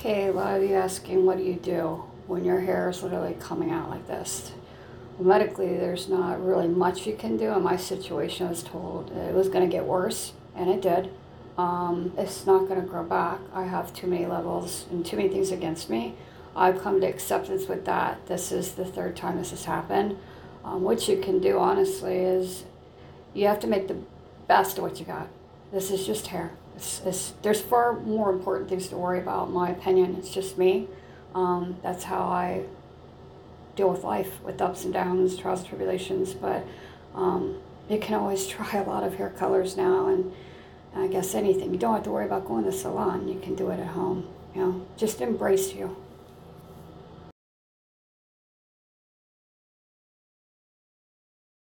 Okay, a lot of you asking, what do you do when your hair is literally coming out like this? Well, medically, there's not really much you can do. In my situation, I was told it was going to get worse, and it did. Um, it's not going to grow back. I have too many levels and too many things against me. I've come to acceptance with that. This is the third time this has happened. Um, what you can do, honestly, is you have to make the best of what you got. This is just hair. It's, it's, there's far more important things to worry about, in my opinion. It's just me. Um, that's how I deal with life, with ups and downs, trials tribulations. But um, you can always try a lot of hair colors now, and I guess anything. You don't have to worry about going to the salon. You can do it at home. You know, just embrace you.